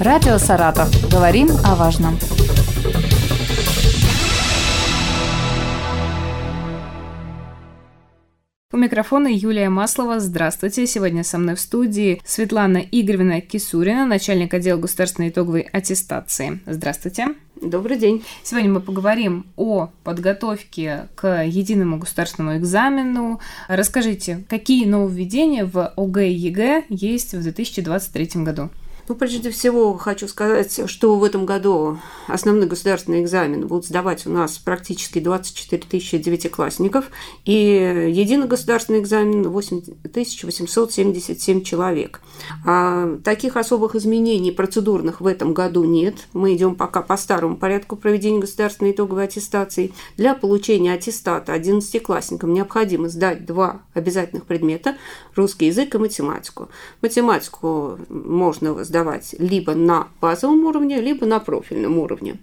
Радио «Саратов». Говорим о важном. У микрофона Юлия Маслова. Здравствуйте. Сегодня со мной в студии Светлана Игоревна Кисурина, начальник отдела государственной итоговой аттестации. Здравствуйте. Добрый день. Сегодня мы поговорим о подготовке к единому государственному экзамену. Расскажите, какие нововведения в ОГЭ и ЕГЭ есть в 2023 году? Ну, прежде всего, хочу сказать, что в этом году основной государственный экзамен будут сдавать у нас практически 24 тысячи девятиклассников, и единый государственный экзамен 8877 человек. А таких особых изменений процедурных в этом году нет. Мы идем пока по старому порядку проведения государственной итоговой аттестации. Для получения аттестата 11-классникам необходимо сдать два обязательных предмета – русский язык и математику. Математику можно сдать сдавать либо на базовом уровне, либо на профильном уровне.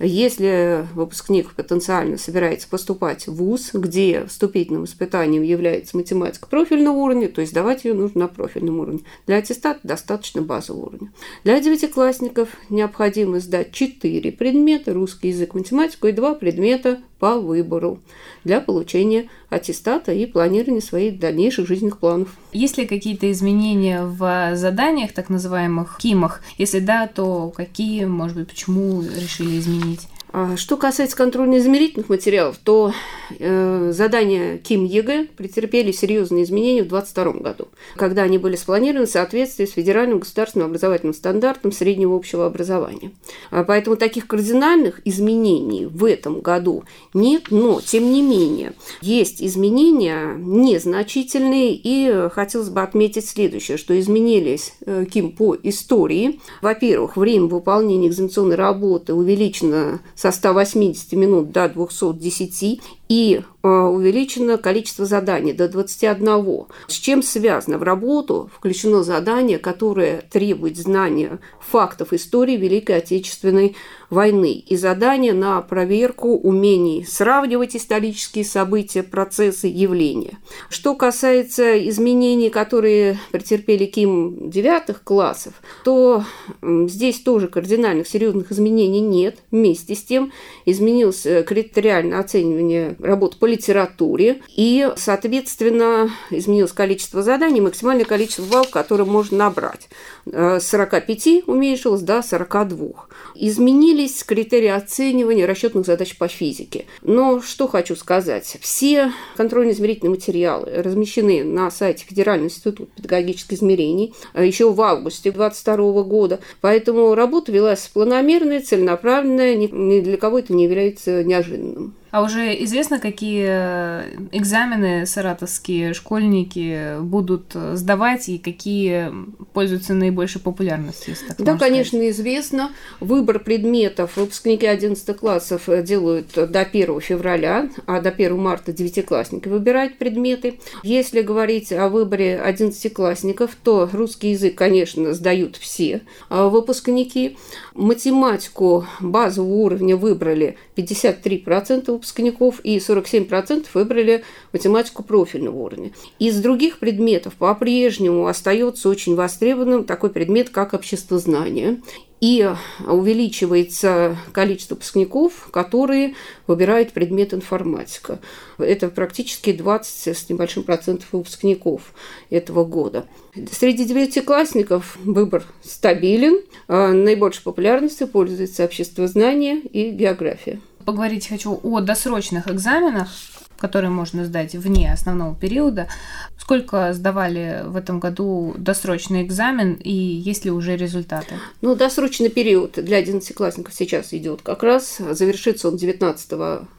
Если выпускник потенциально собирается поступать в ВУЗ, где вступительным испытанием является математика профильного уровня, то есть сдавать ее нужно на профильном уровне. Для аттестата достаточно базового уровня. Для девятиклассников необходимо сдать 4 предмета – русский язык, математику и 2 предмета по выбору для получения аттестата и планирования своих дальнейших жизненных планов. Есть ли какие-то изменения в заданиях, так называемых КИМах? Если да, то какие, может быть, почему решили изменить? А что касается контрольно-измерительных материалов, то э, задания КИМ ЕГЭ претерпели серьезные изменения в 2022 году, когда они были спланированы в соответствии с федеральным государственным образовательным стандартом среднего общего образования. А поэтому таких кардинальных изменений в этом году нет, но, тем не менее, есть изменения незначительные, и хотелось бы отметить следующее, что изменились э, КИМ по истории. Во-первых, время выполнения экзаменационной работы увеличено со 180 минут до 210 и э, увеличено количество заданий до 21. С чем связано? В работу включено задание, которое требует знания фактов истории Великой Отечественной войны и задание на проверку умений сравнивать исторические события, процессы, явления. Что касается изменений, которые претерпели КИМ девятых классов, то здесь тоже кардинальных серьезных изменений нет. Вместе с тем изменилось критериальное оценивание работ по литературе, и, соответственно, изменилось количество заданий, максимальное количество баллов, которое можно набрать. С 45 уменьшилось до 42. Изменились критерии оценивания расчетных задач по физике. Но что хочу сказать. Все контрольно-измерительные материалы размещены на сайте Федерального института педагогических измерений еще в августе 2022 года. Поэтому работа велась планомерная, целенаправленная, ни для кого это не является неожиданным. А уже известно, какие э, экзамены саратовские школьники будут сдавать и какие пользуются наибольшей популярностью? да, конечно, сказать. известно. Выбор предметов выпускники 11 классов делают до 1 февраля, а до 1 марта девятиклассники выбирают предметы. Если говорить о выборе 11-классников, то русский язык, конечно, сдают все выпускники. Математику базового уровня выбрали 53% выпускников, и 47% выбрали математику профильного уровня. Из других предметов по-прежнему остается очень востребованным такой предмет, как обществознание и увеличивается количество выпускников, которые выбирают предмет информатика. Это практически 20 с небольшим процентов выпускников этого года. Среди девятиклассников выбор стабилен. А наибольшей популярностью пользуется общество знания и география. Поговорить хочу о досрочных экзаменах которые можно сдать вне основного периода. Сколько сдавали в этом году досрочный экзамен и есть ли уже результаты? Ну, досрочный период для 11-классников сейчас идет как раз. Завершится он 19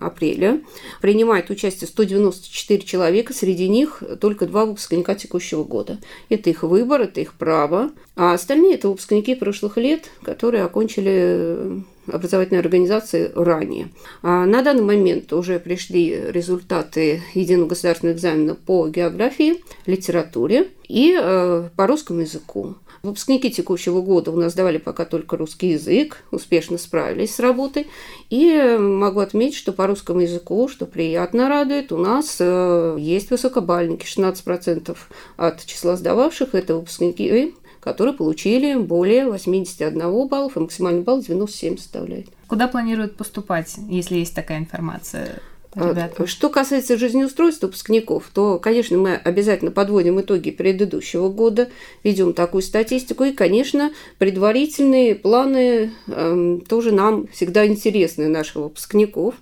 апреля. Принимает участие 194 человека, среди них только два выпускника текущего года. Это их выбор, это их право. А остальные – это выпускники прошлых лет, которые окончили образовательной организации ранее. А на данный момент уже пришли результаты единого государственного экзамена по географии, литературе и э, по русскому языку. Выпускники текущего года у нас давали пока только русский язык, успешно справились с работой. И могу отметить, что по русскому языку, что приятно радует, у нас э, есть высокобальники, 16% от числа сдававших – это выпускники которые получили более 81 баллов, и максимальный балл 97 составляет. Куда планируют поступать, если есть такая информация? А, ребята. Что касается жизнеустройства выпускников, то, конечно, мы обязательно подводим итоги предыдущего года, ведем такую статистику, и, конечно, предварительные планы э, тоже нам всегда интересны наших выпускников.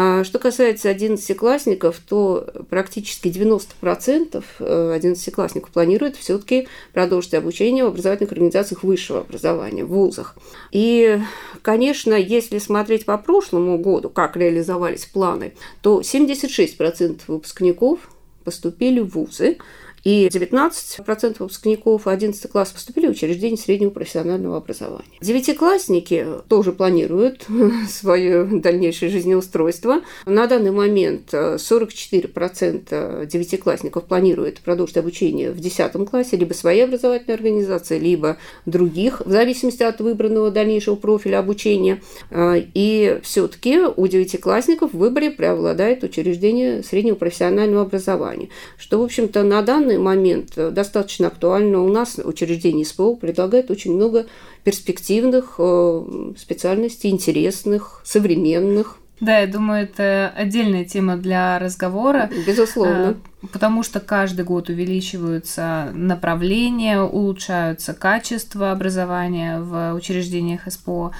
А что касается одиннадцатиклассников, то практически 90% э, одиннадцатиклассников планируют все-таки продолжить обучение в образовательных организациях высшего образования, в вузах. И, конечно, если смотреть по прошлому году, как реализовались планы, то 76% выпускников поступили в вузы, и 19% выпускников 11 класса поступили в учреждения среднего профессионального образования. Девятиклассники тоже планируют свое дальнейшее жизнеустройство. На данный момент 44% девятиклассников планируют продолжить обучение в 10 классе либо своей образовательной организации, либо других, в зависимости от выбранного дальнейшего профиля обучения. И все-таки у девятиклассников в выборе преобладает учреждение среднего профессионального образования, что, в общем-то, на данный данный момент э, достаточно актуально. У нас учреждение СПО предлагает очень много перспективных э, специальностей, интересных, современных. Да, я думаю, это отдельная тема для разговора. Безусловно. Э, потому что каждый год увеличиваются направления, улучшаются качество образования в учреждениях СПО.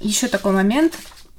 Еще такой момент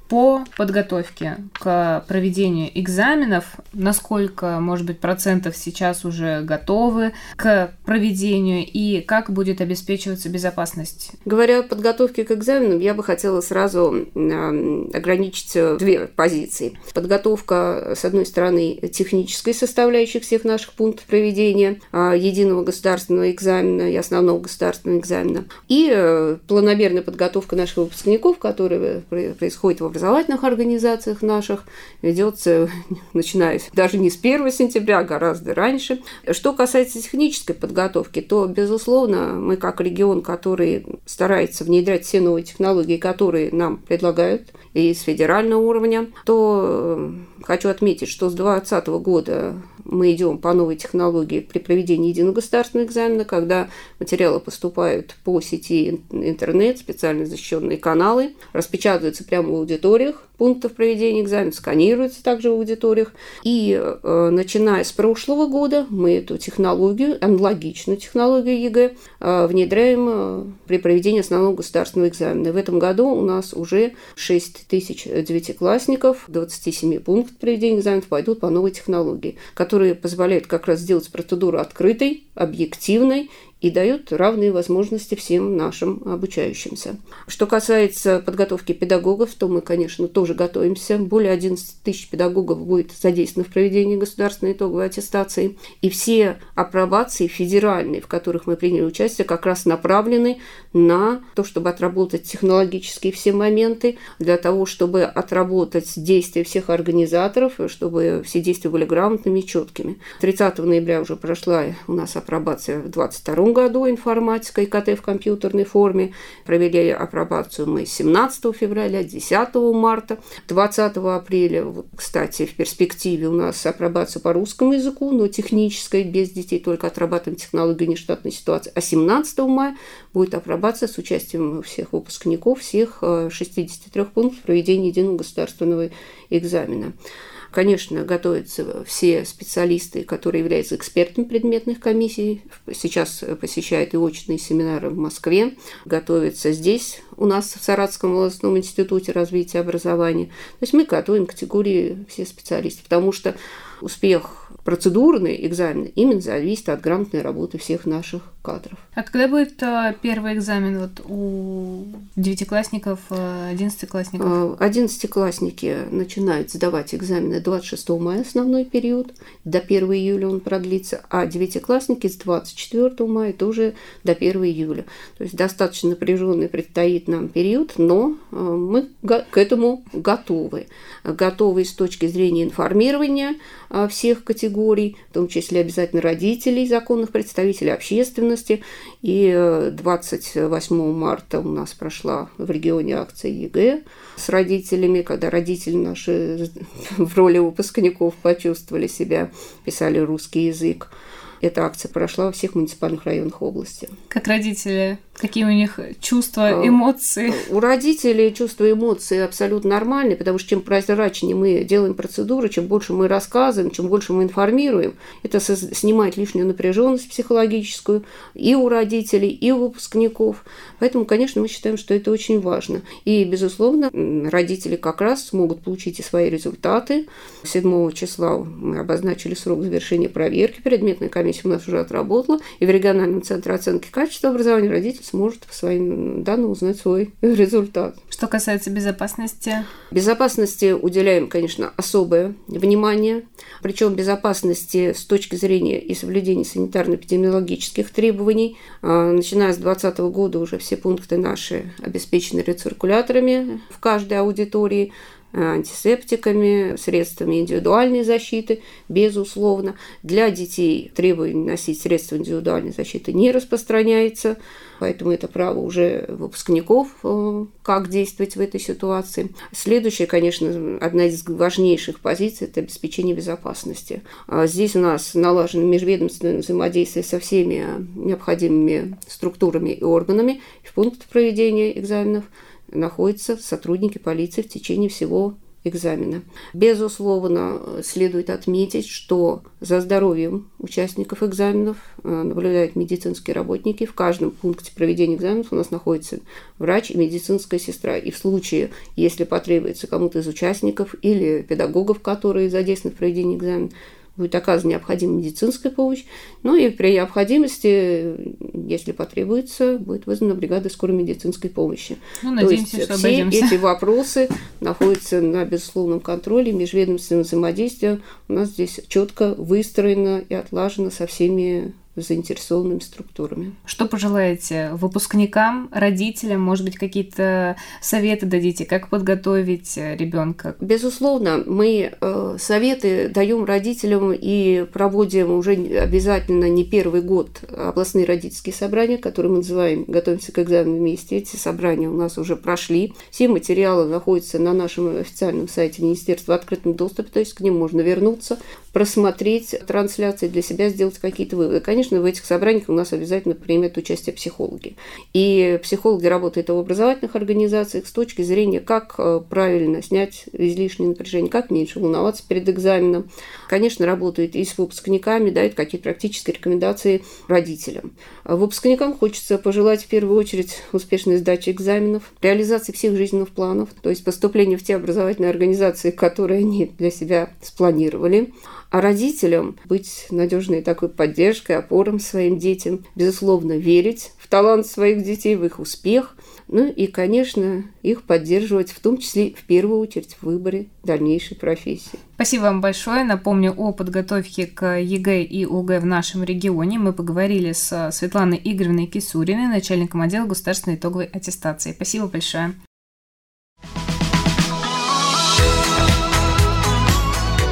по подготовке к проведению экзаменов, насколько, может быть, процентов сейчас уже готовы к проведению и как будет обеспечиваться безопасность? Говоря о подготовке к экзаменам, я бы хотела сразу ограничить две позиции. Подготовка, с одной стороны, технической составляющей всех наших пунктов проведения а, единого государственного экзамена и основного государственного экзамена, и э, планомерная подготовка наших выпускников, которые происходит в образовании образовательных организациях наших ведется, начиная даже не с 1 сентября, а гораздо раньше. Что касается технической подготовки, то, безусловно, мы как регион, который старается внедрять все новые технологии, которые нам предлагают, и с федерального уровня, то э, хочу отметить, что с 2020 года мы идем по новой технологии при проведении единого государственного экзамена, когда материалы поступают по сети интернет, специально защищенные каналы, распечатываются прямо в аудиториях, пунктов проведения экзамена, сканируется также в аудиториях. И э, начиная с прошлого года мы эту технологию, аналогичную технологию ЕГЭ, э, внедряем э, при проведении основного государственного экзамена. В этом году у нас уже 6 тысяч девятиклассников, 27 пунктов проведения экзаменов пойдут по новой технологии, которые позволяют как раз сделать процедуру открытой, объективной и дают равные возможности всем нашим обучающимся. Что касается подготовки педагогов, то мы, конечно, тоже готовимся. Более 11 тысяч педагогов будет задействовано в проведении государственной итоговой аттестации. И все апробации федеральные, в которых мы приняли участие, как раз направлены на то, чтобы отработать технологические все моменты, для того, чтобы отработать действия всех организаторов, чтобы все действия были грамотными и четкими. 30 ноября уже прошла у нас апробация в 22 году информатика и КТ в компьютерной форме. Провели апробацию мы 17 февраля, 10 марта, 20 апреля. Кстати, в перспективе у нас апробация по русскому языку, но технической, без детей, только отрабатываем технологию нештатной ситуации. А 17 мая будет апробация с участием всех выпускников, всех 63 э, пунктов проведения единого государственного экзамена. Конечно, готовятся все специалисты, которые являются экспертами предметных комиссий. Сейчас посещают и очные семинары в Москве. Готовятся здесь, у нас в Саратском областном институте развития образования. То есть мы готовим категории все специалисты, потому что успех процедурный экзамен именно зависит от грамотной работы всех наших кадров. А когда будет э, первый экзамен вот у девятиклассников, э, одиннадцатиклассников? Одиннадцатиклассники начинают сдавать экзамены 26 мая, основной период, до 1 июля он продлится, а девятиклассники с 24 мая тоже до 1 июля. То есть достаточно напряженный предстоит нам период, но э, мы к этому готовы. Готовы с точки зрения информирования всех категорий, в том числе обязательно родителей, законных представителей, общественности. И 28 э, марта у нас прошла в регионе акция ЕГЭ с родителями, когда родители наши в роли выпускников почувствовали себя, писали русский язык. Эта акция прошла во всех муниципальных районах области. Как родители Какие у них чувства, а, эмоции? У родителей чувства и эмоции абсолютно нормальные, потому что чем прозрачнее мы делаем процедуры, чем больше мы рассказываем, чем больше мы информируем, это снимает лишнюю напряженность психологическую и у родителей, и у выпускников. Поэтому, конечно, мы считаем, что это очень важно. И, безусловно, родители как раз смогут получить и свои результаты. 7 числа мы обозначили срок завершения проверки. Предметная комиссия у нас уже отработала. И в региональном центре оценки качества образования родители сможет по своим данным узнать свой результат. Что касается безопасности? Безопасности уделяем, конечно, особое внимание. Причем безопасности с точки зрения и соблюдения санитарно-эпидемиологических требований. А, начиная с 2020 года уже все пункты наши обеспечены рециркуляторами в каждой аудитории антисептиками, средствами индивидуальной защиты, безусловно. Для детей требование носить средства индивидуальной защиты не распространяется, поэтому это право уже выпускников, э, как действовать в этой ситуации. Следующая, конечно, одна из важнейших позиций – это обеспечение безопасности. А здесь у нас налажено межведомственное взаимодействие со всеми необходимыми структурами и органами в пункт проведения экзаменов – находятся сотрудники полиции в течение всего экзамена. Безусловно, следует отметить, что за здоровьем участников экзаменов э, наблюдают медицинские работники. В каждом пункте проведения экзаменов у нас находится врач и медицинская сестра. И в случае, если потребуется кому-то из участников или педагогов, которые задействованы в проведении экзамена, будет оказана необходимая медицинская помощь. Ну и при необходимости, если потребуется, будет вызвана бригада скорой медицинской помощи. Ну, надеемся, То есть что все обойдемся. эти вопросы находятся на безусловном контроле, межведомственном взаимодействии у нас здесь четко выстроено и отлажено со всеми заинтересованными структурами. Что пожелаете выпускникам, родителям, может быть, какие-то советы дадите, как подготовить ребенка? Безусловно, мы э, советы даем родителям и проводим уже обязательно не первый год областные родительские собрания, которые мы называем «Готовимся к экзамену вместе». Эти собрания у нас уже прошли. Все материалы находятся на нашем официальном сайте Министерства в открытом доступе, то есть к ним можно вернуться, просмотреть трансляции для себя, сделать какие-то выводы. Конечно, в этих собраниях у нас обязательно примет участие психологи. И психологи работают в образовательных организациях с точки зрения, как э, правильно снять излишнее напряжение, как меньше волноваться перед экзаменом. Конечно, работают и с выпускниками, дают какие-то практические рекомендации родителям. А выпускникам хочется пожелать в первую очередь успешной сдачи экзаменов, реализации всех жизненных планов, то есть поступления в те образовательные организации, которые они для себя спланировали. А родителям быть надежной такой поддержкой, опором своим детям, безусловно, верить в талант своих детей, в их успех, ну и, конечно, их поддерживать, в том числе, в первую очередь, в выборе дальнейшей профессии. Спасибо вам большое. Напомню о подготовке к ЕГЭ и ОГЭ в нашем регионе. Мы поговорили с Светланой Игоревной Кисуриной, начальником отдела государственной итоговой аттестации. Спасибо большое.